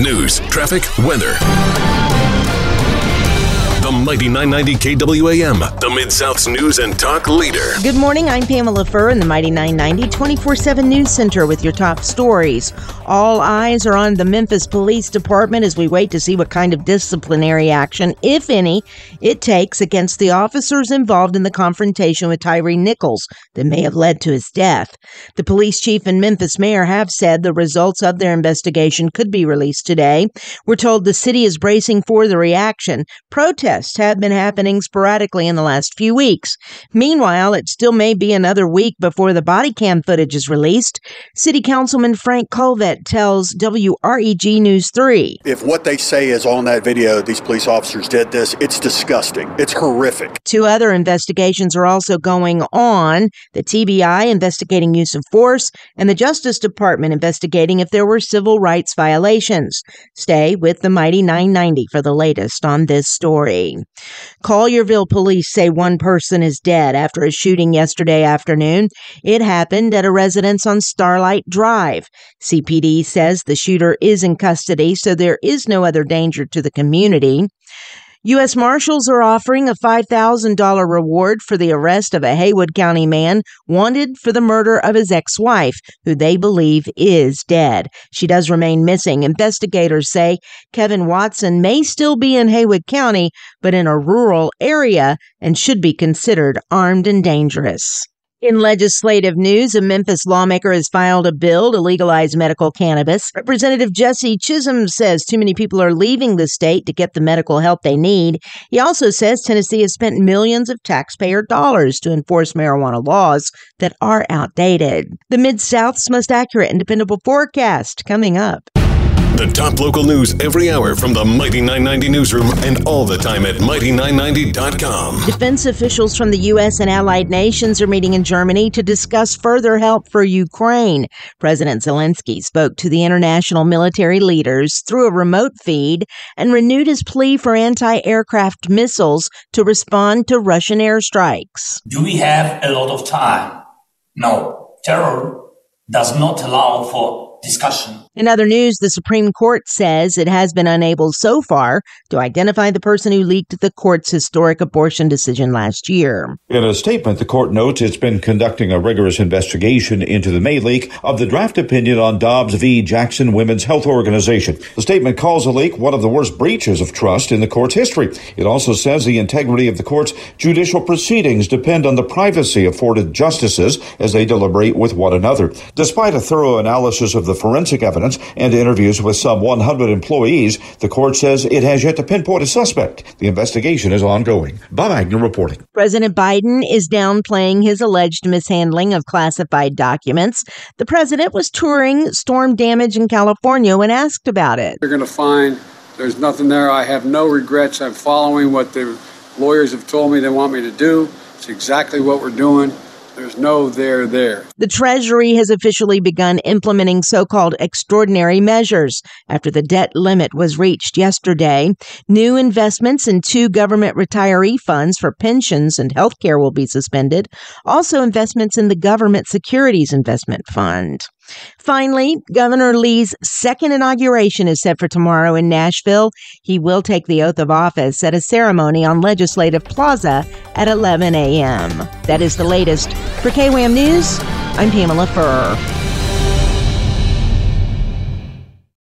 news, traffic, weather. The Mighty 990 KWAM, the Mid South's news and talk leader. Good morning. I'm Pamela Furr in the Mighty 990 24 7 News Center with your top stories. All eyes are on the Memphis Police Department as we wait to see what kind of disciplinary action, if any, it takes against the officers involved in the confrontation with Tyre Nichols that may have led to his death. The police chief and Memphis mayor have said the results of their investigation could be released today. We're told the city is bracing for the reaction. Protests have been happening sporadically in the last few weeks. Meanwhile, it still may be another week before the body cam footage is released. City Councilman Frank Colvett tells WREG News 3. If what they say is on that video, these police officers did this, it's disgusting. It's horrific. Two other investigations are also going on the TBI investigating use of force, and the Justice Department investigating if there were civil rights violations. Stay with the Mighty 990 for the latest on this story. Collierville police say one person is dead after a shooting yesterday afternoon. It happened at a residence on Starlight Drive. CPD says the shooter is in custody, so there is no other danger to the community. U.S. Marshals are offering a $5,000 reward for the arrest of a Haywood County man wanted for the murder of his ex wife, who they believe is dead. She does remain missing. Investigators say Kevin Watson may still be in Haywood County, but in a rural area and should be considered armed and dangerous. In legislative news, a Memphis lawmaker has filed a bill to legalize medical cannabis. Representative Jesse Chism says too many people are leaving the state to get the medical help they need. He also says Tennessee has spent millions of taxpayer dollars to enforce marijuana laws that are outdated. The Mid South's most accurate and dependable forecast coming up. The top local news every hour from the Mighty 990 newsroom and all the time at Mighty990.com. Defense officials from the U.S. and allied nations are meeting in Germany to discuss further help for Ukraine. President Zelensky spoke to the international military leaders through a remote feed and renewed his plea for anti aircraft missiles to respond to Russian airstrikes. Do we have a lot of time? No. Terror does not allow for discussion. In other news, the Supreme Court says it has been unable so far to identify the person who leaked the court's historic abortion decision last year. In a statement, the court notes it's been conducting a rigorous investigation into the May leak of the draft opinion on Dobbs v. Jackson Women's Health Organization. The statement calls the leak one of the worst breaches of trust in the court's history. It also says the integrity of the court's judicial proceedings depend on the privacy afforded justices as they deliberate with one another. Despite a thorough analysis of the forensic evidence and interviews with some 100 employees, the court says it has yet to pinpoint a suspect. The investigation is ongoing. Bob Agnew reporting. President Biden is downplaying his alleged mishandling of classified documents. The president was touring storm damage in California when asked about it. You're going to find there's nothing there. I have no regrets. I'm following what the lawyers have told me they want me to do. It's exactly what we're doing. There's no there there. The Treasury has officially begun implementing so called extraordinary measures after the debt limit was reached yesterday. New investments in two government retiree funds for pensions and health care will be suspended. Also, investments in the Government Securities Investment Fund. Finally, Governor Lee's second inauguration is set for tomorrow in Nashville. He will take the oath of office at a ceremony on Legislative Plaza at 11 a.m. That is the latest. For KWAM News, I'm Pamela Furr.